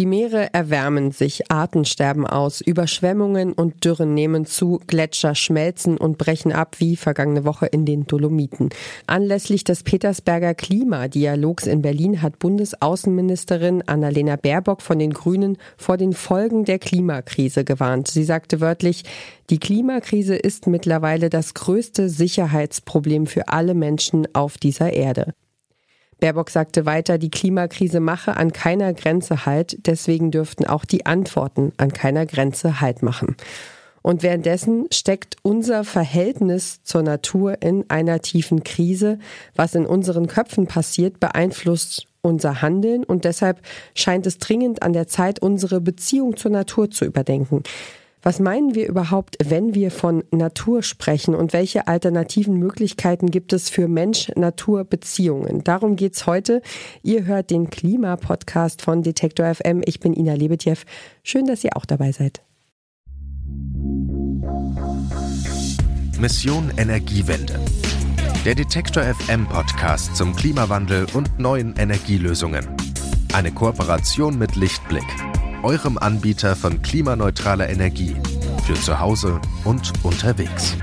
Die Meere erwärmen sich, Arten sterben aus, Überschwemmungen und Dürren nehmen zu, Gletscher schmelzen und brechen ab wie vergangene Woche in den Dolomiten. Anlässlich des Petersberger Klimadialogs in Berlin hat Bundesaußenministerin Annalena Baerbock von den Grünen vor den Folgen der Klimakrise gewarnt. Sie sagte wörtlich, die Klimakrise ist mittlerweile das größte Sicherheitsproblem für alle Menschen auf dieser Erde. Baerbock sagte weiter, die Klimakrise mache an keiner Grenze Halt, deswegen dürften auch die Antworten an keiner Grenze Halt machen. Und währenddessen steckt unser Verhältnis zur Natur in einer tiefen Krise. Was in unseren Köpfen passiert, beeinflusst unser Handeln und deshalb scheint es dringend an der Zeit, unsere Beziehung zur Natur zu überdenken. Was meinen wir überhaupt, wenn wir von Natur sprechen und welche alternativen Möglichkeiten gibt es für Mensch-Natur-Beziehungen? Darum geht's heute. Ihr hört den Klima-Podcast von Detektor FM. Ich bin Ina Lebetjew. Schön, dass ihr auch dabei seid. Mission Energiewende. Der Detektor FM Podcast zum Klimawandel und neuen Energielösungen. Eine Kooperation mit Lichtblick eurem Anbieter von klimaneutraler Energie für zu Hause und unterwegs.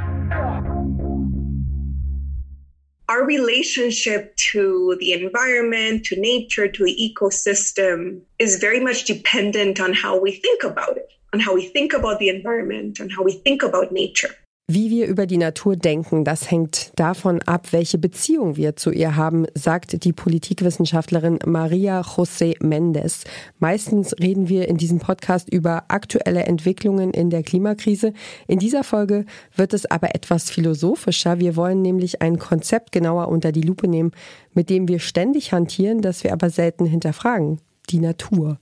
Our relationship to the environment, to nature, to the ecosystem is very much dependent on how we think about it, on how we think about the environment, on how we think about nature. Wie wir über die Natur denken, das hängt davon ab, welche Beziehung wir zu ihr haben, sagt die Politikwissenschaftlerin Maria José Mendes. Meistens reden wir in diesem Podcast über aktuelle Entwicklungen in der Klimakrise. In dieser Folge wird es aber etwas philosophischer. Wir wollen nämlich ein Konzept genauer unter die Lupe nehmen, mit dem wir ständig hantieren, das wir aber selten hinterfragen. Die Natur.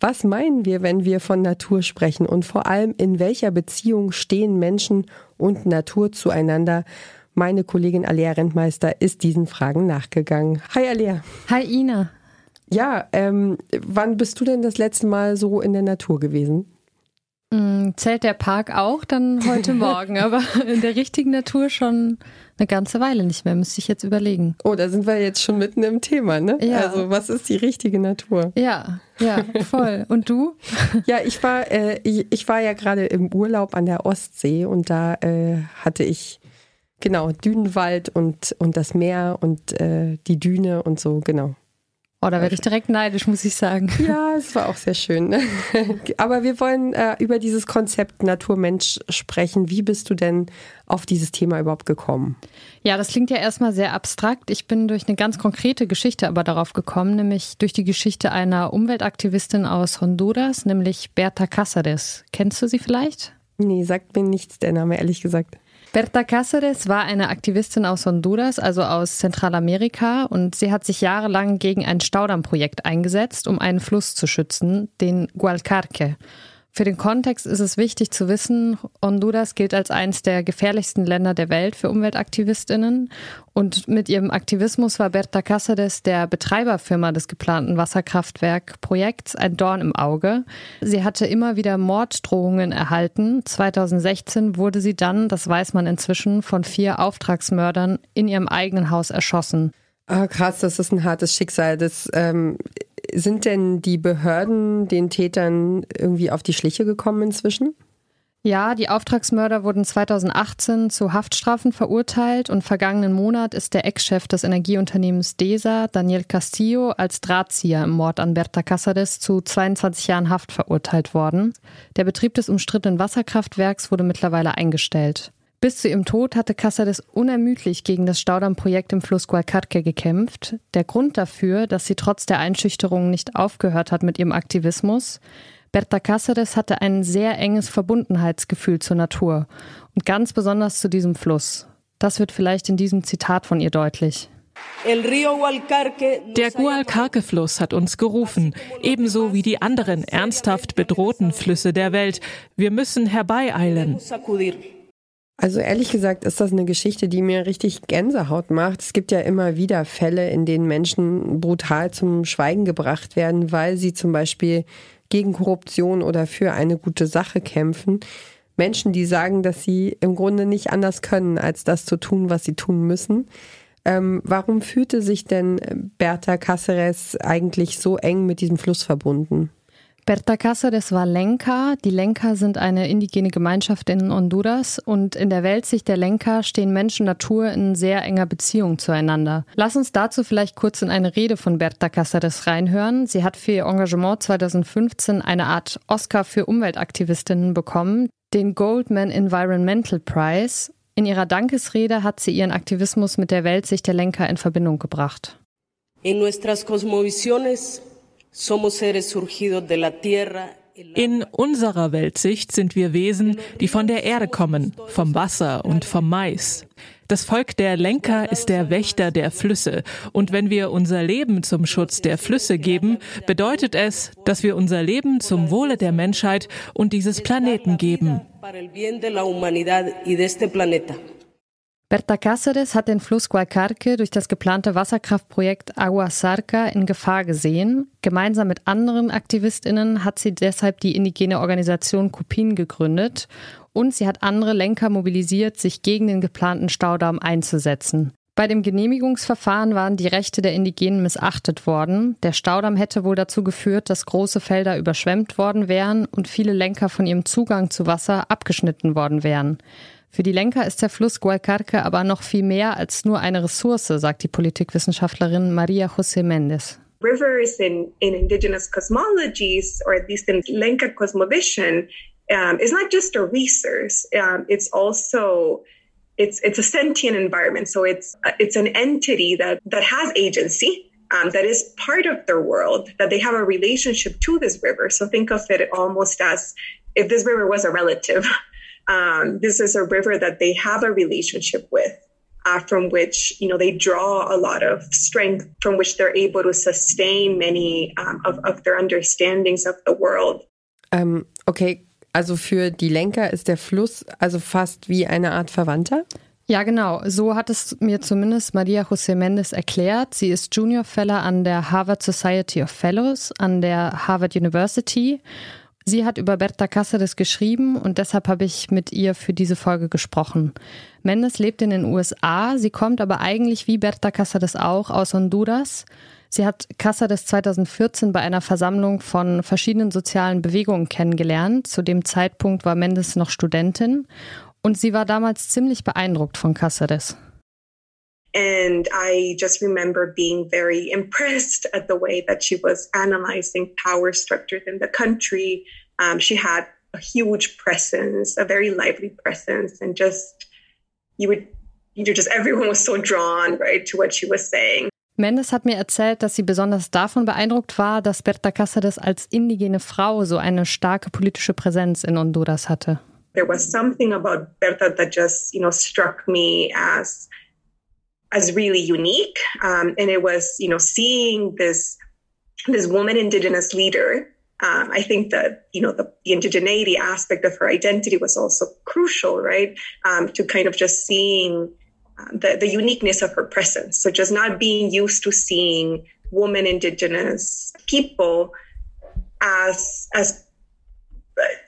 Was meinen wir, wenn wir von Natur sprechen und vor allem in welcher Beziehung stehen Menschen und Natur zueinander? Meine Kollegin Alea Rentmeister ist diesen Fragen nachgegangen. Hi Alea. Hi Ina. Ja, ähm, wann bist du denn das letzte Mal so in der Natur gewesen? Mm, zählt der Park auch dann heute Morgen, aber in der richtigen Natur schon eine ganze Weile nicht mehr, müsste ich jetzt überlegen. Oh, da sind wir jetzt schon mitten im Thema, ne? Ja. Also, was ist die richtige Natur? Ja, ja, voll. Und du? ja, ich war, äh, ich, ich, war ja gerade im Urlaub an der Ostsee und da äh, hatte ich genau Dünenwald und, und das Meer und äh, die Düne und so, genau. Oh, da werde ich direkt neidisch, muss ich sagen. Ja, es war auch sehr schön. Ne? Aber wir wollen äh, über dieses Konzept Naturmensch sprechen. Wie bist du denn auf dieses Thema überhaupt gekommen? Ja, das klingt ja erstmal sehr abstrakt. Ich bin durch eine ganz konkrete Geschichte aber darauf gekommen, nämlich durch die Geschichte einer Umweltaktivistin aus Honduras, nämlich Berta Cáceres. Kennst du sie vielleicht? Nee, sagt mir nichts der Name, ehrlich gesagt. Berta Cáceres war eine Aktivistin aus Honduras, also aus Zentralamerika, und sie hat sich jahrelang gegen ein Staudammprojekt eingesetzt, um einen Fluss zu schützen, den Gualcarque. Für den Kontext ist es wichtig zu wissen, Honduras gilt als eines der gefährlichsten Länder der Welt für Umweltaktivistinnen. Und mit ihrem Aktivismus war Berta Cáceres, der Betreiberfirma des geplanten Wasserkraftwerkprojekts, ein Dorn im Auge. Sie hatte immer wieder Morddrohungen erhalten. 2016 wurde sie dann, das weiß man inzwischen, von vier Auftragsmördern in ihrem eigenen Haus erschossen. Ah, krass, das ist ein hartes Schicksal. Das ähm, sind denn die Behörden den Tätern irgendwie auf die Schliche gekommen inzwischen? Ja, die Auftragsmörder wurden 2018 zu Haftstrafen verurteilt und vergangenen Monat ist der Ex-Chef des Energieunternehmens DESA, Daniel Castillo, als Drahtzieher im Mord an Berta Cáceres zu 22 Jahren Haft verurteilt worden. Der Betrieb des umstrittenen Wasserkraftwerks wurde mittlerweile eingestellt. Bis zu ihrem Tod hatte Cáceres unermüdlich gegen das Staudammprojekt im Fluss Gualcarque gekämpft. Der Grund dafür, dass sie trotz der Einschüchterung nicht aufgehört hat mit ihrem Aktivismus, Berta Cáceres hatte ein sehr enges Verbundenheitsgefühl zur Natur und ganz besonders zu diesem Fluss. Das wird vielleicht in diesem Zitat von ihr deutlich. Der Gualcarque-Fluss hat uns gerufen, ebenso wie die anderen ernsthaft bedrohten Flüsse der Welt. Wir müssen herbeieilen. Also ehrlich gesagt ist das eine Geschichte, die mir richtig Gänsehaut macht. Es gibt ja immer wieder Fälle, in denen Menschen brutal zum Schweigen gebracht werden, weil sie zum Beispiel gegen Korruption oder für eine gute Sache kämpfen. Menschen, die sagen, dass sie im Grunde nicht anders können, als das zu tun, was sie tun müssen. Ähm, warum fühlte sich denn Berta Cáceres eigentlich so eng mit diesem Fluss verbunden? Berta Cáceres war Lenka. Die Lenka sind eine indigene Gemeinschaft in Honduras und in der Weltsicht der Lenka stehen Mensch und Natur in sehr enger Beziehung zueinander. Lass uns dazu vielleicht kurz in eine Rede von Berta Cáceres reinhören. Sie hat für ihr Engagement 2015 eine Art Oscar für Umweltaktivistinnen bekommen, den Goldman Environmental Prize. In ihrer Dankesrede hat sie ihren Aktivismus mit der Weltsicht der Lenka in Verbindung gebracht. In nuestras cosmovisiones in unserer Weltsicht sind wir Wesen, die von der Erde kommen, vom Wasser und vom Mais. Das Volk der Lenker ist der Wächter der Flüsse. Und wenn wir unser Leben zum Schutz der Flüsse geben, bedeutet es, dass wir unser Leben zum Wohle der Menschheit und dieses Planeten geben. Berta Cáceres hat den Fluss Guaycarque durch das geplante Wasserkraftprojekt Agua Sarca in Gefahr gesehen. Gemeinsam mit anderen AktivistInnen hat sie deshalb die indigene Organisation Cupin gegründet und sie hat andere Lenker mobilisiert, sich gegen den geplanten Staudamm einzusetzen. Bei dem Genehmigungsverfahren waren die Rechte der Indigenen missachtet worden. Der Staudamm hätte wohl dazu geführt, dass große Felder überschwemmt worden wären und viele Lenker von ihrem Zugang zu Wasser abgeschnitten worden wären. Für die Lenker ist der Fluss Guaycarque aber noch viel mehr als nur eine Ressource, sagt die Politikwissenschaftlerin Maria José Méndez. Rivers in, in indigenous cosmologies, or at least in Lenca cosmovision, um, is not just a resource. Um, it's also it's it's a sentient environment. So it's it's an entity that that has agency. Um, that is part of their world, that they have a relationship to this river. So think of it almost as if this river was a relative. Um, this is a river that they have a relationship with, uh, from which you know they draw a lot of strength, from which they're able to sustain many um, of, of their understandings of the world. Ähm, okay, also für die Lenker ist der Fluss also fast wie eine Art Verwandter? Ja, genau. So hat es mir zumindest Maria José Mendes erklärt. Sie ist Junior Fellow an der Harvard Society of Fellows an der Harvard University Sie hat über Berta Cáceres geschrieben und deshalb habe ich mit ihr für diese Folge gesprochen. Mendes lebt in den USA, sie kommt aber eigentlich wie Berta Cáceres auch aus Honduras. Sie hat Cáceres 2014 bei einer Versammlung von verschiedenen sozialen Bewegungen kennengelernt. Zu dem Zeitpunkt war Mendes noch Studentin und sie war damals ziemlich beeindruckt von Cáceres. And I just remember being very impressed at the way that she was analyzing power structures in the country. Um, she had a huge presence, a very lively presence, and just you would, you know, just everyone was so drawn, right, to what she was saying. Mendes hat mir erzählt, dass sie besonders davon beeindruckt war, dass Berta Cáceres als indigene Frau so eine starke politische Präsenz in Honduras hatte. There was something about Berta that just, you know, struck me as as really unique. Um, and it was, you know, seeing this this woman indigenous leader. Um, I think that you know the, the, indigeneity aspect of her identity was also crucial, right? Um, to kind of just seeing um, the the uniqueness of her presence. So just not being used to seeing woman indigenous people as as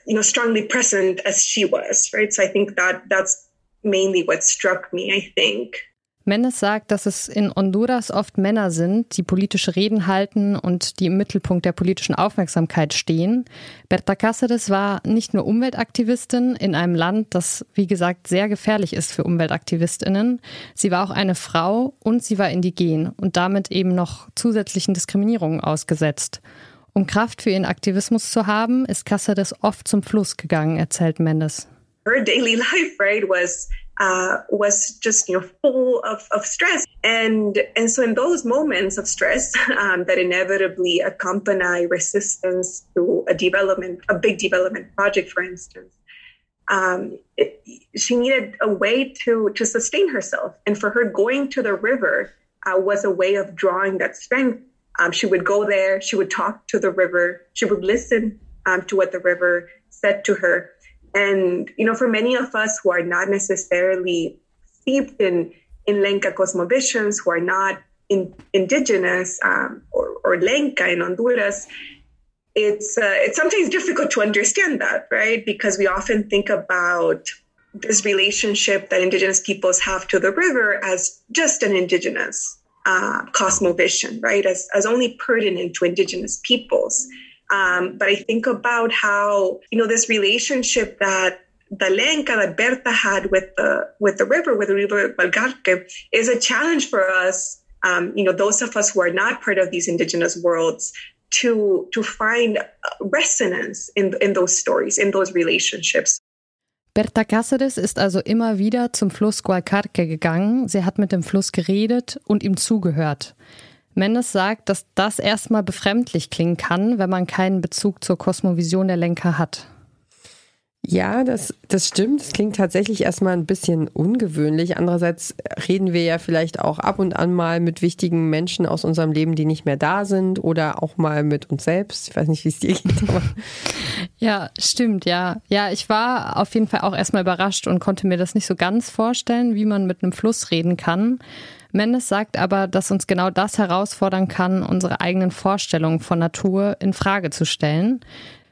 you know strongly present as she was, right? So I think that that's mainly what struck me. I think. Mendes sagt, dass es in Honduras oft Männer sind, die politische Reden halten und die im Mittelpunkt der politischen Aufmerksamkeit stehen. Berta Cáceres war nicht nur Umweltaktivistin in einem Land, das, wie gesagt, sehr gefährlich ist für Umweltaktivistinnen. Sie war auch eine Frau und sie war indigen und damit eben noch zusätzlichen Diskriminierungen ausgesetzt. Um Kraft für ihren Aktivismus zu haben, ist Cáceres oft zum Fluss gegangen, erzählt Mendes. Her daily life, right, was uh, was just you know full of, of stress. And and so in those moments of stress um, that inevitably accompany resistance to a development a big development project for instance um, it, she needed a way to to sustain herself. And for her going to the river uh, was a way of drawing that strength. Um, she would go there she would talk to the river she would listen um, to what the river said to her and, you know, for many of us who are not necessarily steeped in, in Lenca cosmovisions, who are not in, indigenous um, or, or Lenca in Honduras, it's uh, it's sometimes difficult to understand that, right? Because we often think about this relationship that indigenous peoples have to the river as just an indigenous uh, cosmovision, right? As as only pertinent to indigenous peoples. Um, but I think about how, you know, this relationship that the lenca that Berta had with the with the river, with the river Valgarque, is a challenge for us. Um, you know, those of us who are not part of these indigenous worlds, to to find resonance in in those stories, in those relationships. Berta Cáceres ist also immer wieder zum Fluss Gualcarque gegangen. Sie hat mit dem Fluss geredet und ihm zugehört. Mendes sagt, dass das erstmal befremdlich klingen kann, wenn man keinen Bezug zur Kosmovision der Lenker hat. Ja, das, das stimmt. Das klingt tatsächlich erstmal ein bisschen ungewöhnlich. Andererseits reden wir ja vielleicht auch ab und an mal mit wichtigen Menschen aus unserem Leben, die nicht mehr da sind oder auch mal mit uns selbst. Ich weiß nicht, wie es dir geht. Ja, stimmt, ja. Ja, ich war auf jeden Fall auch erstmal überrascht und konnte mir das nicht so ganz vorstellen, wie man mit einem Fluss reden kann. Mendes sagt aber, dass uns genau das herausfordern kann, unsere eigenen Vorstellungen von Natur in Frage zu stellen.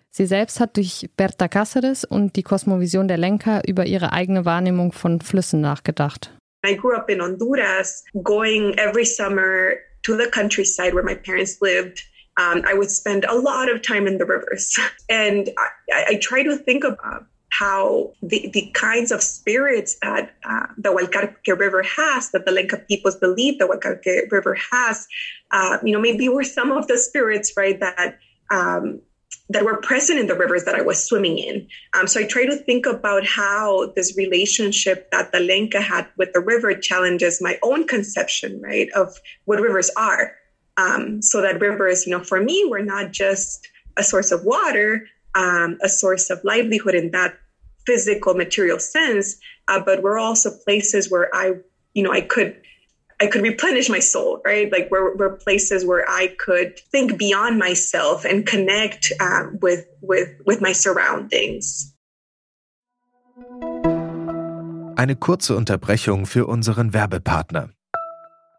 Sie selbst hat durch Berta Cáceres und die Kosmovision der Lenker über ihre eigene Wahrnehmung von Flüssen nachgedacht. I grew up in Honduras, going every summer to the countryside where my parents lived. Um, I would spend a lot of time in the rivers. And I, I try to think about how the, the kinds of spirits that uh, the Hualcarque River has, that the Lenca peoples believe the Hualcarque River has, uh, you know, maybe were some of the spirits, right, that um, that were present in the rivers that I was swimming in. Um, so I try to think about how this relationship that the Lenca had with the river challenges my own conception, right, of what rivers are. Um, so that rivers, you know, for me, were not just a source of water, um, a source of livelihood in that physical, material sense, uh, but were also places where I, you know, I could I could replenish my soul, right? Like we're places where I could think beyond myself and connect um, with with with my surroundings. Eine kurze Unterbrechung für unseren Werbepartner.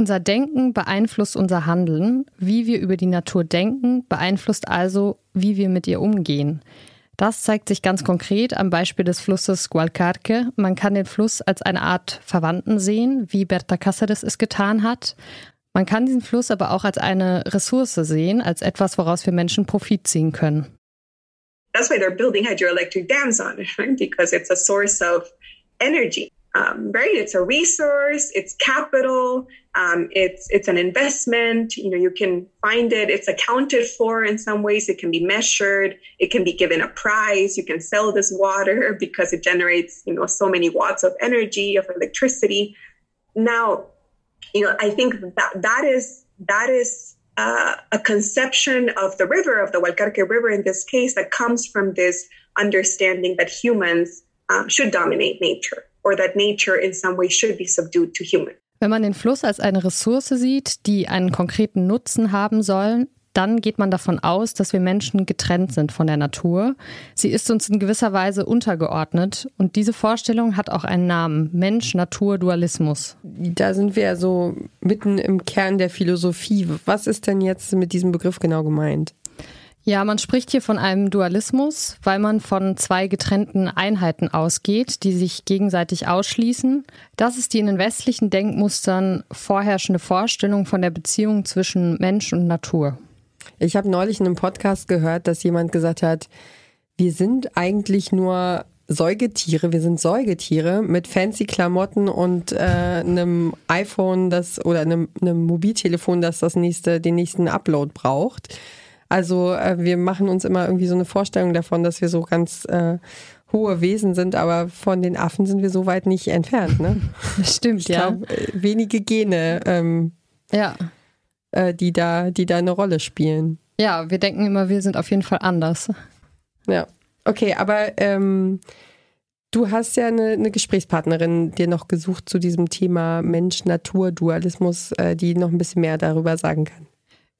Unser Denken beeinflusst unser Handeln. Wie wir über die Natur denken, beeinflusst also, wie wir mit ihr umgehen. Das zeigt sich ganz konkret am Beispiel des Flusses Gualcarque. Man kann den Fluss als eine Art Verwandten sehen, wie Berta Cáceres es getan hat. Man kann diesen Fluss aber auch als eine Ressource sehen, als etwas, woraus wir Menschen Profit ziehen können. That's why they're building hydroelectric dams on it, right? Because it's a source of energy. Um, right? It's a resource, it's capital, um, it's it's an investment. You know, you can find it. It's accounted for in some ways. It can be measured. It can be given a price. You can sell this water because it generates you know so many watts of energy of electricity. Now, you know, I think that that is that is uh, a conception of the river of the Hualcarque River in this case that comes from this understanding that humans um, should dominate nature or that nature in some way should be subdued to human. Wenn man den Fluss als eine Ressource sieht, die einen konkreten Nutzen haben soll, dann geht man davon aus, dass wir Menschen getrennt sind von der Natur. Sie ist uns in gewisser Weise untergeordnet und diese Vorstellung hat auch einen Namen, Mensch-Natur-Dualismus. Da sind wir so mitten im Kern der Philosophie. Was ist denn jetzt mit diesem Begriff genau gemeint? Ja, man spricht hier von einem Dualismus, weil man von zwei getrennten Einheiten ausgeht, die sich gegenseitig ausschließen. Das ist die in den westlichen Denkmustern vorherrschende Vorstellung von der Beziehung zwischen Mensch und Natur. Ich habe neulich in einem Podcast gehört, dass jemand gesagt hat, wir sind eigentlich nur Säugetiere, wir sind Säugetiere mit fancy Klamotten und äh, einem iPhone, das oder einem, einem Mobiltelefon, das das nächste, den nächsten Upload braucht. Also äh, wir machen uns immer irgendwie so eine Vorstellung davon, dass wir so ganz äh, hohe Wesen sind, aber von den Affen sind wir so weit nicht entfernt. Ne? Stimmt, ich ja. Glaub, äh, wenige Gene, ähm, ja. Äh, die, da, die da eine Rolle spielen. Ja, wir denken immer, wir sind auf jeden Fall anders. Ja, okay, aber ähm, du hast ja eine, eine, Gesprächspartnerin dir noch gesucht zu diesem Thema Mensch-Natur-Dualismus, äh, die noch ein bisschen mehr darüber sagen kann.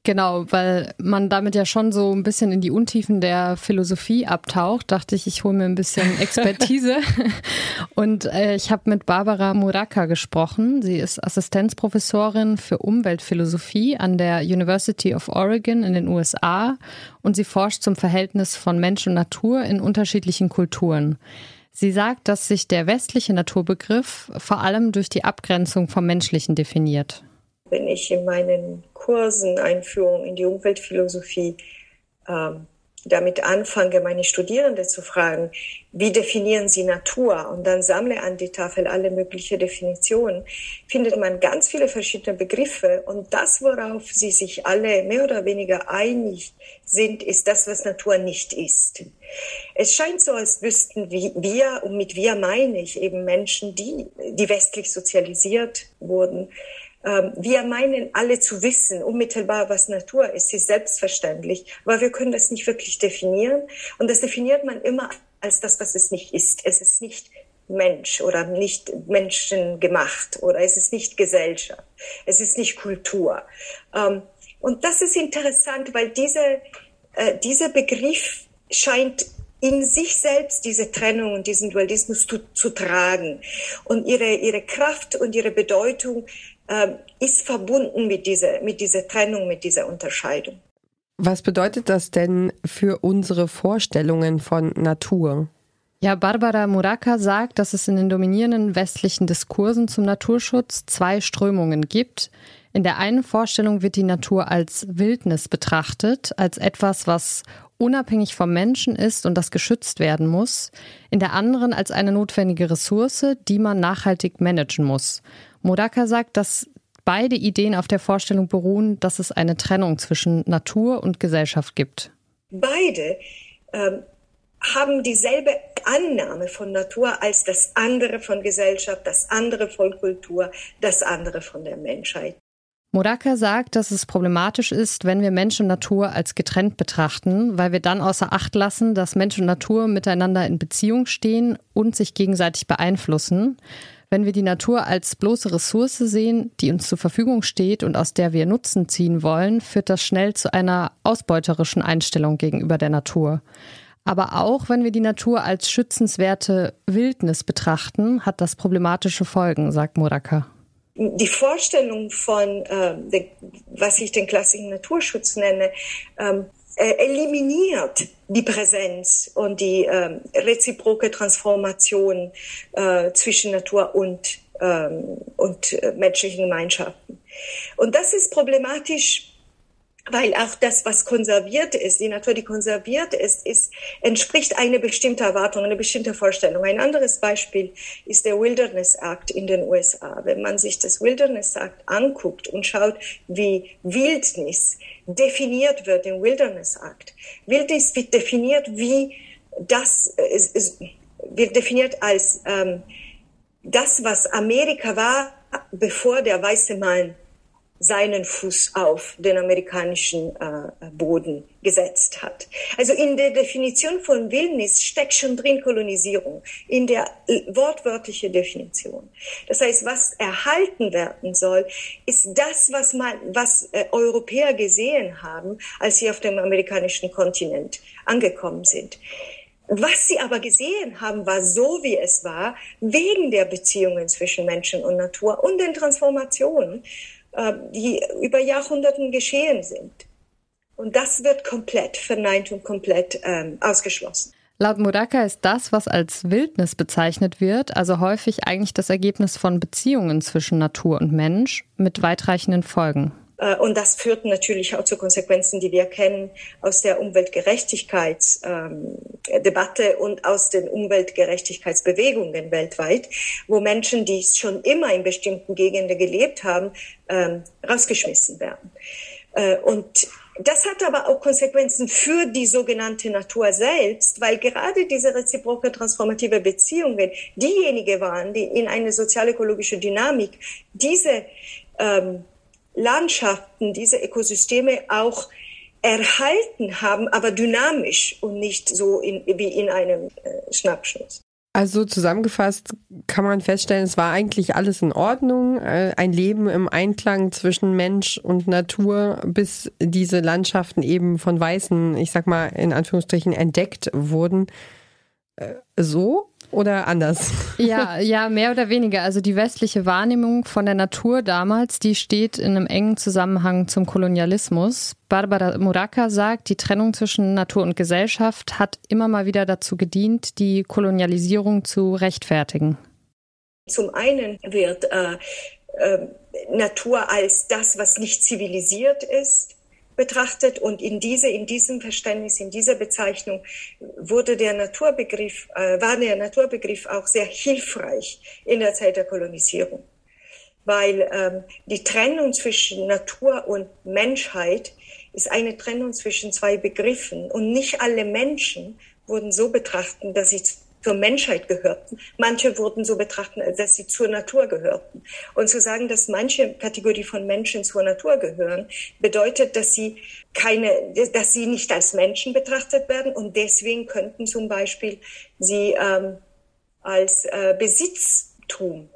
Genau, weil man damit ja schon so ein bisschen in die Untiefen der Philosophie abtaucht, dachte ich, ich hole mir ein bisschen Expertise. Und äh, ich habe mit Barbara Muraka gesprochen. Sie ist Assistenzprofessorin für Umweltphilosophie an der University of Oregon in den USA und sie forscht zum Verhältnis von Mensch und Natur in unterschiedlichen Kulturen. Sie sagt, dass sich der westliche Naturbegriff vor allem durch die Abgrenzung vom Menschlichen definiert wenn ich in meinen Kursen Einführung in die Umweltphilosophie ähm, damit anfange, meine Studierenden zu fragen, wie definieren sie Natur? Und dann sammle an die Tafel alle möglichen Definitionen, findet man ganz viele verschiedene Begriffe. Und das, worauf sie sich alle mehr oder weniger einig sind, ist das, was Natur nicht ist. Es scheint so, als wüssten wir, und mit wir meine ich eben Menschen, die, die westlich sozialisiert wurden, wir meinen alle zu wissen, unmittelbar, was Natur ist, ist selbstverständlich, aber wir können das nicht wirklich definieren. Und das definiert man immer als das, was es nicht ist. Es ist nicht Mensch oder nicht menschengemacht oder es ist nicht Gesellschaft, es ist nicht Kultur. Ähm, und das ist interessant, weil diese, äh, dieser Begriff scheint in sich selbst diese Trennung und diesen Dualismus zu, zu tragen. Und ihre, ihre Kraft und ihre Bedeutung äh, ist verbunden mit dieser, mit dieser Trennung, mit dieser Unterscheidung. Was bedeutet das denn für unsere Vorstellungen von Natur? Ja, Barbara Muraka sagt, dass es in den dominierenden westlichen Diskursen zum Naturschutz zwei Strömungen gibt. In der einen Vorstellung wird die Natur als Wildnis betrachtet, als etwas, was unabhängig vom Menschen ist und das geschützt werden muss. In der anderen als eine notwendige Ressource, die man nachhaltig managen muss. Modaka sagt, dass beide Ideen auf der Vorstellung beruhen, dass es eine Trennung zwischen Natur und Gesellschaft gibt. Beide ähm, haben dieselbe Annahme von Natur als das andere von Gesellschaft, das andere von Kultur, das andere von der Menschheit. Modaka sagt, dass es problematisch ist, wenn wir Mensch und Natur als getrennt betrachten, weil wir dann außer Acht lassen, dass Mensch und Natur miteinander in Beziehung stehen und sich gegenseitig beeinflussen. Wenn wir die Natur als bloße Ressource sehen, die uns zur Verfügung steht und aus der wir Nutzen ziehen wollen, führt das schnell zu einer ausbeuterischen Einstellung gegenüber der Natur. Aber auch wenn wir die Natur als schützenswerte Wildnis betrachten, hat das problematische Folgen, sagt Muraka. Die Vorstellung von, äh, was ich den klassischen Naturschutz nenne, ähm, äh, eliminiert die Präsenz und die äh, reziproke Transformation äh, zwischen Natur und, ähm, und äh, menschlichen Gemeinschaften. Und das ist problematisch weil auch das, was konserviert ist, die Natur, die konserviert ist, ist, entspricht einer bestimmten Erwartung, einer bestimmten Vorstellung. Ein anderes Beispiel ist der Wilderness Act in den USA. Wenn man sich das Wilderness Act anguckt und schaut, wie Wildnis definiert wird im Wilderness Act. Wildnis wird definiert wie das, es, es wird definiert als ähm, das, was Amerika war, bevor der weiße Mann seinen Fuß auf den amerikanischen äh, Boden gesetzt hat. Also in der Definition von Wildnis steckt schon drin Kolonisierung, in der wortwörtlichen Definition. Das heißt, was erhalten werden soll, ist das, was, man, was äh, Europäer gesehen haben, als sie auf dem amerikanischen Kontinent angekommen sind. Was sie aber gesehen haben, war so, wie es war, wegen der Beziehungen zwischen Menschen und Natur und den Transformationen äh, die über Jahrhunderten geschehen sind. Und das wird komplett verneint und komplett ähm, ausgeschlossen. Laut Muraka ist das, was als Wildnis bezeichnet wird, also häufig eigentlich das Ergebnis von Beziehungen zwischen Natur und Mensch mit weitreichenden Folgen. Äh, und das führt natürlich auch zu Konsequenzen, die wir kennen aus der Umweltgerechtigkeitsdebatte ähm, und aus den Umweltgerechtigkeitsbewegungen weltweit, wo Menschen, die schon immer in bestimmten Gegenden gelebt haben, ähm, rausgeschmissen werden. Äh, und das hat aber auch Konsequenzen für die sogenannte Natur selbst, weil gerade diese reziproke transformative Beziehungen diejenigen waren, die in eine sozial-ökologische Dynamik diese ähm, Landschaften, diese Ökosysteme auch erhalten haben, aber dynamisch und nicht so in, wie in einem äh, Schnappschuss. Also zusammengefasst kann man feststellen, es war eigentlich alles in Ordnung, äh, ein Leben im Einklang zwischen Mensch und Natur, bis diese Landschaften eben von Weißen, ich sag mal in Anführungsstrichen, entdeckt wurden. Äh, so oder anders? Ja, ja, mehr oder weniger. Also die westliche Wahrnehmung von der Natur damals, die steht in einem engen Zusammenhang zum Kolonialismus. Barbara Muraka sagt, die Trennung zwischen Natur und Gesellschaft hat immer mal wieder dazu gedient, die Kolonialisierung zu rechtfertigen. Zum einen wird äh, äh, Natur als das, was nicht zivilisiert ist, betrachtet und in diese, in diesem Verständnis, in dieser Bezeichnung wurde der Naturbegriff, äh, war der Naturbegriff auch sehr hilfreich in der Zeit der Kolonisierung. Weil ähm, die Trennung zwischen Natur und Menschheit ist eine Trennung zwischen zwei Begriffen und nicht alle Menschen wurden so betrachtet, dass sie zur Menschheit gehörten. Manche wurden so betrachtet, dass sie zur Natur gehörten. Und zu sagen, dass manche Kategorie von Menschen zur Natur gehören, bedeutet, dass sie keine, dass sie nicht als Menschen betrachtet werden und deswegen könnten zum Beispiel sie ähm, als äh, Besitztum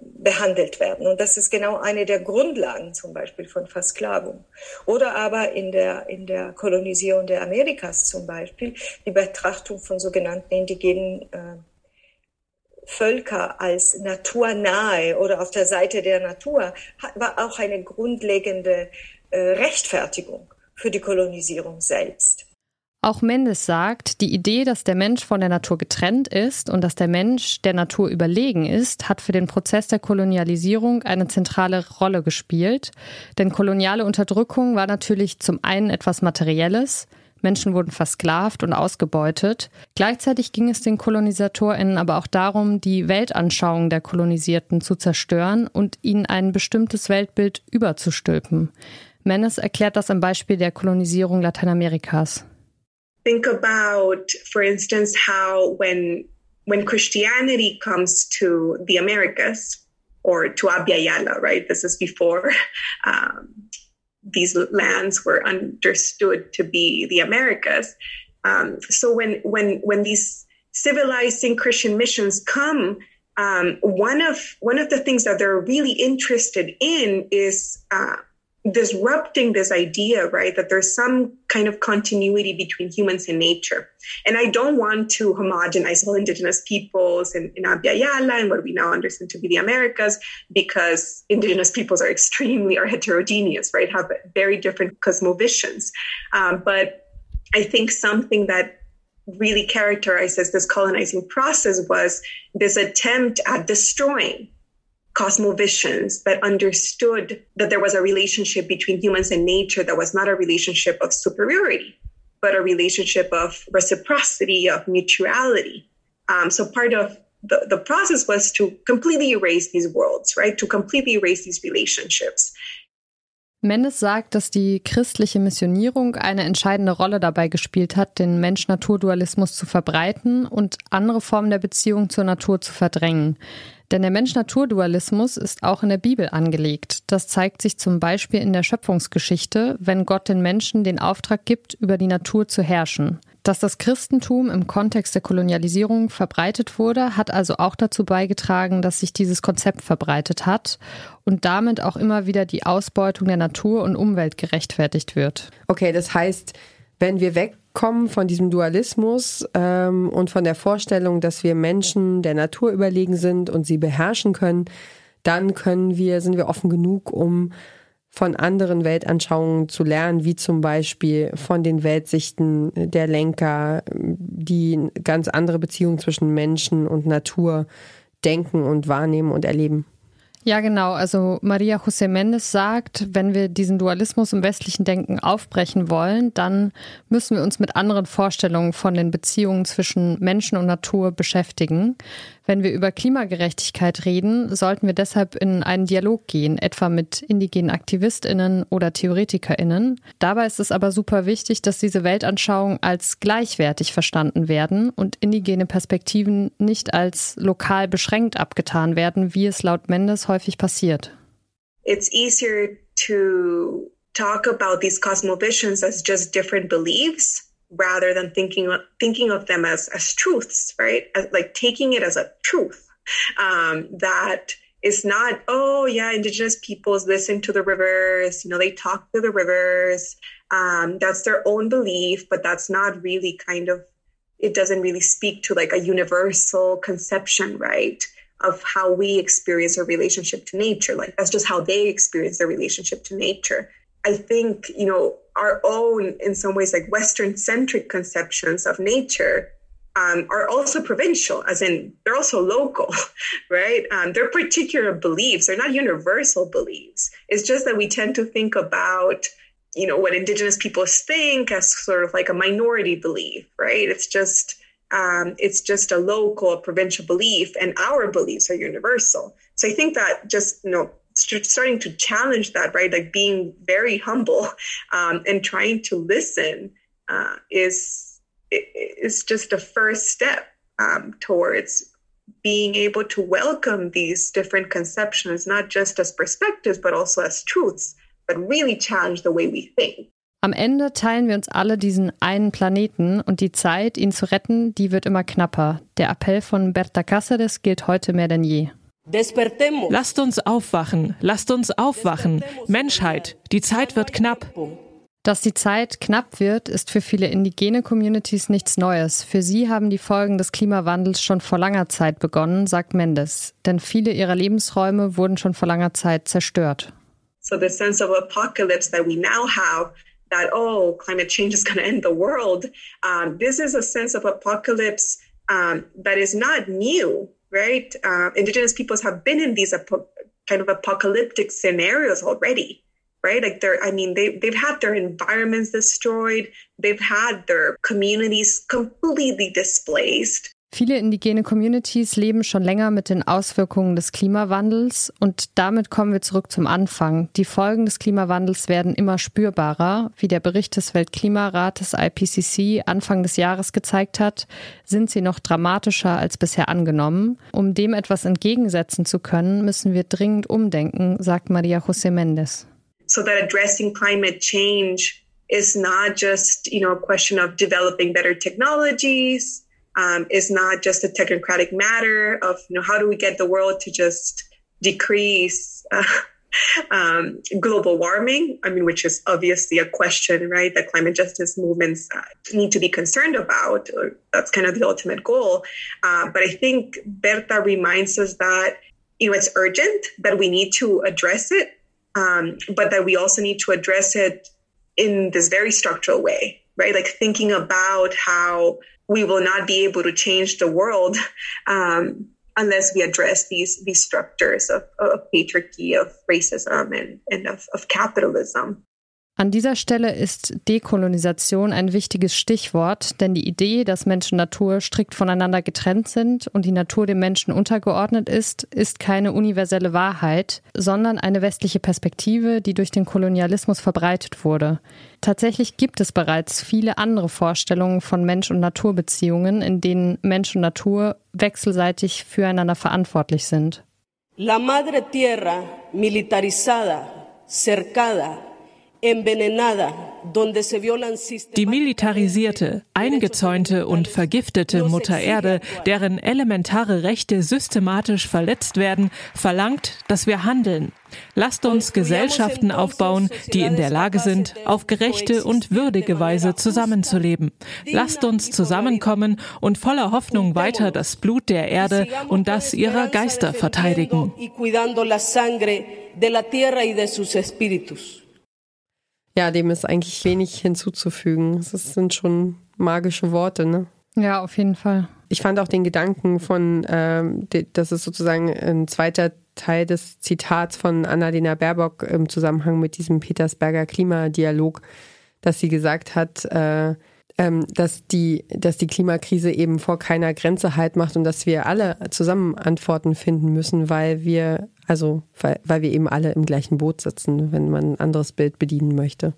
behandelt werden. Und das ist genau eine der Grundlagen zum Beispiel von Versklavung. Oder aber in der, in der Kolonisierung der Amerikas zum Beispiel die Betrachtung von sogenannten indigenen äh, Völker als naturnahe oder auf der Seite der Natur war auch eine grundlegende äh, Rechtfertigung für die Kolonisierung selbst. Auch Mendes sagt, die Idee, dass der Mensch von der Natur getrennt ist und dass der Mensch der Natur überlegen ist, hat für den Prozess der Kolonialisierung eine zentrale Rolle gespielt. Denn koloniale Unterdrückung war natürlich zum einen etwas Materielles, Menschen wurden versklavt und ausgebeutet. Gleichzeitig ging es den KolonisatorInnen aber auch darum, die Weltanschauung der Kolonisierten zu zerstören und ihnen ein bestimmtes Weltbild überzustülpen. Mendes erklärt das am Beispiel der Kolonisierung Lateinamerikas. Think about, for instance, how when when Christianity comes to the Americas or to Abya right? This is before um, these lands were understood to be the Americas. Um, so when when when these civilizing Christian missions come, um, one of one of the things that they're really interested in is uh, disrupting this idea, right, that there's some kind of continuity between humans and nature. And I don't want to homogenize all indigenous peoples in, in Abya Yala and what we now understand to be the Americas, because indigenous peoples are extremely are heterogeneous, right, have very different cosmovisions. Um, but I think something that really characterizes this colonizing process was this attempt at destroying cosmovisions that understood that there was a relationship between humans and nature that was not a relationship of superiority, but a relationship of reciprocity, of mutuality. Um, so part of the, the process was to completely erase these worlds, right? To completely erase these relationships. Mendes sagt, dass die christliche Missionierung eine entscheidende Rolle dabei gespielt hat, den Mensch-Natur-Dualismus zu verbreiten und andere Formen der Beziehung zur Natur zu verdrängen. Denn der Mensch-Natur-Dualismus ist auch in der Bibel angelegt. Das zeigt sich zum Beispiel in der Schöpfungsgeschichte, wenn Gott den Menschen den Auftrag gibt, über die Natur zu herrschen. Dass das Christentum im Kontext der Kolonialisierung verbreitet wurde, hat also auch dazu beigetragen, dass sich dieses Konzept verbreitet hat und damit auch immer wieder die Ausbeutung der Natur und Umwelt gerechtfertigt wird. Okay, das heißt, wenn wir wegkommen von diesem Dualismus ähm, und von der Vorstellung, dass wir Menschen der Natur überlegen sind und sie beherrschen können, dann können wir, sind wir offen genug, um von anderen Weltanschauungen zu lernen, wie zum Beispiel von den Weltsichten der Lenker, die ganz andere Beziehungen zwischen Menschen und Natur denken und wahrnehmen und erleben. Ja, genau. Also Maria José Mendes sagt, wenn wir diesen Dualismus im westlichen Denken aufbrechen wollen, dann müssen wir uns mit anderen Vorstellungen von den Beziehungen zwischen Menschen und Natur beschäftigen. Wenn wir über Klimagerechtigkeit reden, sollten wir deshalb in einen Dialog gehen, etwa mit indigenen Aktivistinnen oder Theoretikerinnen. Dabei ist es aber super wichtig, dass diese Weltanschauungen als gleichwertig verstanden werden und indigene Perspektiven nicht als lokal beschränkt abgetan werden, wie es laut Mendes häufig passiert. It's easier to talk about these cosmovisions as just different beliefs rather than thinking thinking of them as as truths, right? As, like taking it as a truth um, that is not oh yeah indigenous peoples listen to the rivers you know they talk to the rivers. Um, that's their own belief but that's not really kind of it doesn't really speak to like a universal conception right of how we experience our relationship to nature. Like that's just how they experience their relationship to nature. I think you know our own in some ways like western centric conceptions of nature um, are also provincial, as in they're also local, right? Um, they're particular beliefs. They're not universal beliefs. It's just that we tend to think about, you know, what indigenous peoples think as sort of like a minority belief, right? It's just um, it's just a local, provincial belief, and our beliefs are universal. So I think that just you know starting to challenge that, right? Like being very humble um, and trying to listen uh, is is just a first step um, towards being able to welcome these different conceptions, not just as perspectives, but also as truths, but really challenge the way we think. Am Ende teilen wir uns alle diesen einen Planeten und die Zeit, ihn zu retten, die wird immer knapper. Der Appell von Berta Cáceres gilt heute mehr denn je. Lasst uns aufwachen, lasst uns aufwachen. Menschheit, die Zeit wird knapp. Dass die Zeit knapp wird, ist für viele indigene Communities nichts Neues. Für sie haben die Folgen des Klimawandels schon vor langer Zeit begonnen, sagt Mendes. Denn viele ihrer Lebensräume wurden schon vor langer Zeit zerstört. So the sense of apocalypse that we now have that oh climate change is going to end the world um, this is a sense of apocalypse um, that is not new right uh, indigenous peoples have been in these kind of apocalyptic scenarios already right? Like they're, I mean, they, they've had their environments destroyed. They've had their communities completely displaced. Viele indigene Communities leben schon länger mit den Auswirkungen des Klimawandels und damit kommen wir zurück zum Anfang. Die Folgen des Klimawandels werden immer spürbarer. Wie der Bericht des Weltklimarates IPCC Anfang des Jahres gezeigt hat, sind sie noch dramatischer als bisher angenommen. Um dem etwas entgegensetzen zu können, müssen wir dringend umdenken, sagt Maria José Mendes. so that addressing climate change is not just you know a question of developing better technologies um, is not just a technocratic matter of you know how do we get the world to just decrease uh, um, global warming? I mean which is obviously a question right that climate justice movements uh, need to be concerned about. That's kind of the ultimate goal. Uh, but i think berta reminds us that you know it's urgent that we need to address it um, but that we also need to address it in this very structural way, right? Like thinking about how we will not be able to change the world um, unless we address these these structures of, of patriarchy, of racism, and, and of, of capitalism. An dieser Stelle ist Dekolonisation ein wichtiges Stichwort, denn die Idee, dass Mensch und Natur strikt voneinander getrennt sind und die Natur dem Menschen untergeordnet ist, ist keine universelle Wahrheit, sondern eine westliche Perspektive, die durch den Kolonialismus verbreitet wurde. Tatsächlich gibt es bereits viele andere Vorstellungen von Mensch- und Naturbeziehungen, in denen Mensch und Natur wechselseitig füreinander verantwortlich sind. La madre tierra militarizada, cercada, die militarisierte, eingezäunte und vergiftete Mutter Erde, deren elementare Rechte systematisch verletzt werden, verlangt, dass wir handeln. Lasst uns Gesellschaften aufbauen, die in der Lage sind, auf gerechte und würdige Weise zusammenzuleben. Lasst uns zusammenkommen und voller Hoffnung weiter das Blut der Erde und das ihrer Geister verteidigen. Ja, dem ist eigentlich wenig hinzuzufügen. Das sind schon magische Worte, ne? Ja, auf jeden Fall. Ich fand auch den Gedanken von, ähm, das ist sozusagen ein zweiter Teil des Zitats von Annalena Baerbock im Zusammenhang mit diesem Petersberger Klimadialog, dass sie gesagt hat, äh, dass, die, dass die Klimakrise eben vor keiner Grenze halt macht und dass wir alle zusammen Antworten finden müssen, weil wir, also weil, weil wir eben alle im gleichen Boot sitzen, wenn man ein anderes Bild bedienen möchte.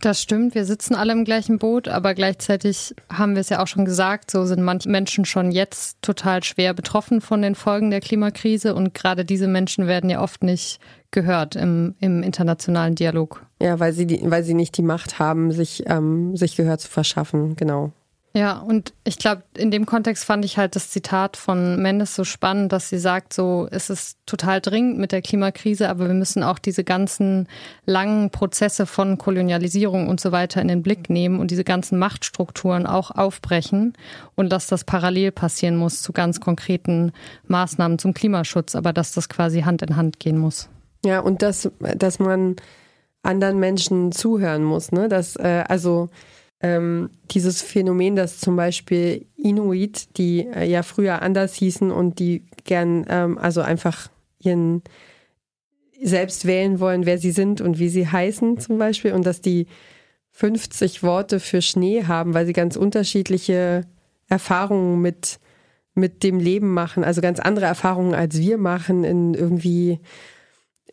Das stimmt, wir sitzen alle im gleichen Boot, aber gleichzeitig haben wir es ja auch schon gesagt, so sind manche Menschen schon jetzt total schwer betroffen von den Folgen der Klimakrise und gerade diese Menschen werden ja oft nicht gehört im, im internationalen Dialog. Ja, weil sie, die, weil sie nicht die Macht haben, sich, ähm, sich Gehör zu verschaffen, genau. Ja, und ich glaube, in dem Kontext fand ich halt das Zitat von Mendes so spannend, dass sie sagt, so, es ist total dringend mit der Klimakrise, aber wir müssen auch diese ganzen langen Prozesse von Kolonialisierung und so weiter in den Blick nehmen und diese ganzen Machtstrukturen auch aufbrechen und dass das parallel passieren muss zu ganz konkreten Maßnahmen zum Klimaschutz, aber dass das quasi Hand in Hand gehen muss. Ja, und dass, dass man anderen Menschen zuhören muss, ne? Dass, äh, also ähm, dieses Phänomen, dass zum Beispiel Inuit, die äh, ja früher anders hießen und die gern, ähm, also einfach ihren selbst wählen wollen, wer sie sind und wie sie heißen zum Beispiel und dass die 50 Worte für Schnee haben, weil sie ganz unterschiedliche Erfahrungen mit, mit dem Leben machen, also ganz andere Erfahrungen als wir machen in irgendwie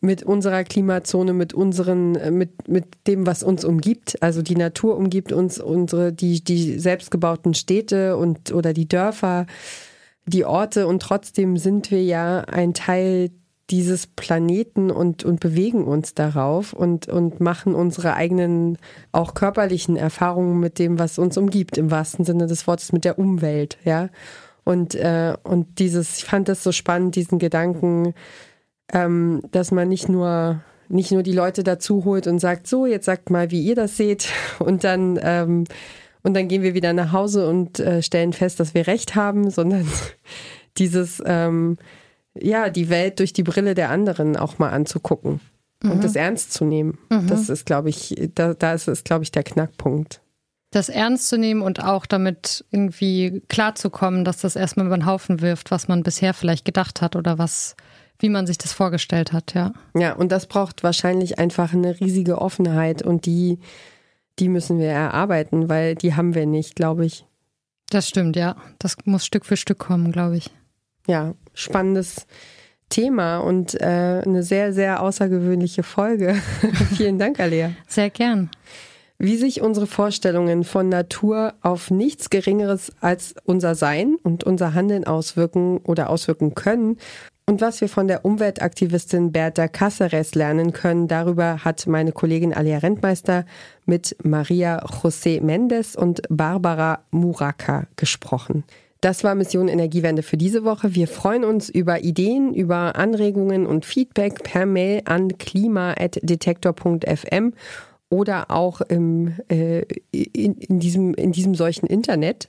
mit unserer Klimazone, mit unseren, äh, mit, mit dem, was uns umgibt. Also die Natur umgibt uns, unsere, die, die selbstgebauten Städte und oder die Dörfer, die Orte und trotzdem sind wir ja ein Teil dieses Planeten und, und bewegen uns darauf und, und machen unsere eigenen auch körperlichen Erfahrungen mit dem, was uns umgibt, im wahrsten Sinne des Wortes, mit der Umwelt, ja. Und, äh, und dieses, ich fand das so spannend, diesen Gedanken, ähm, dass man nicht nur nicht nur die Leute dazu holt und sagt, so, jetzt sagt mal, wie ihr das seht und dann ähm, und dann gehen wir wieder nach Hause und äh, stellen fest, dass wir recht haben, sondern dieses ähm, ja, die Welt durch die Brille der anderen auch mal anzugucken mhm. und das ernst zu nehmen. Mhm. Das ist, glaube ich, da, da ist es, glaube ich, der Knackpunkt. Das ernst zu nehmen und auch damit irgendwie klarzukommen, dass das erstmal über den Haufen wirft, was man bisher vielleicht gedacht hat oder was wie man sich das vorgestellt hat, ja. Ja, und das braucht wahrscheinlich einfach eine riesige Offenheit und die, die müssen wir erarbeiten, weil die haben wir nicht, glaube ich. Das stimmt, ja. Das muss Stück für Stück kommen, glaube ich. Ja, spannendes Thema und äh, eine sehr, sehr außergewöhnliche Folge. Vielen Dank, Alea. Sehr gern. Wie sich unsere Vorstellungen von Natur auf nichts Geringeres als unser Sein und unser Handeln auswirken oder auswirken können und was wir von der Umweltaktivistin Berta Cáceres lernen können, darüber hat meine Kollegin Alia Rentmeister mit Maria José Mendes und Barbara Muraka gesprochen. Das war Mission Energiewende für diese Woche. Wir freuen uns über Ideen, über Anregungen und Feedback per Mail an klima.detektor.fm oder auch im, äh, in, in, diesem, in diesem solchen Internet.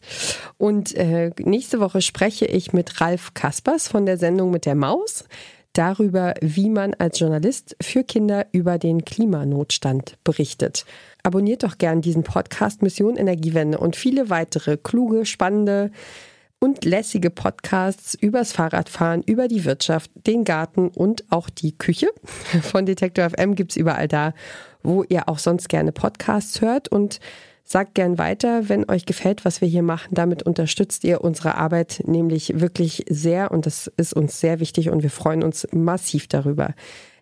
Und äh, nächste Woche spreche ich mit Ralf Kaspers von der Sendung mit der Maus darüber, wie man als Journalist für Kinder über den Klimanotstand berichtet. Abonniert doch gern diesen Podcast Mission Energiewende und viele weitere kluge, spannende und lässige Podcasts übers Fahrradfahren, über die Wirtschaft, den Garten und auch die Küche. Von Detektor FM gibt's überall da, wo ihr auch sonst gerne Podcasts hört und sagt gern weiter, wenn euch gefällt, was wir hier machen. Damit unterstützt ihr unsere Arbeit nämlich wirklich sehr und das ist uns sehr wichtig und wir freuen uns massiv darüber.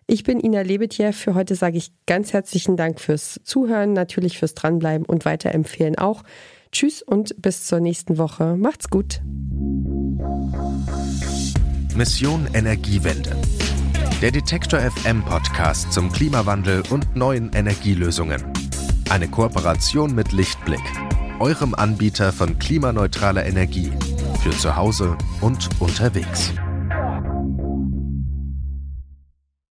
Ich bin Ina Lebetjew. Für heute sage ich ganz herzlichen Dank fürs Zuhören, natürlich fürs Dranbleiben und weiterempfehlen auch. Tschüss und bis zur nächsten Woche. Macht's gut. Mission Energiewende. Der Detektor FM Podcast zum Klimawandel und neuen Energielösungen. Eine Kooperation mit Lichtblick, eurem Anbieter von klimaneutraler Energie für zu Hause und unterwegs.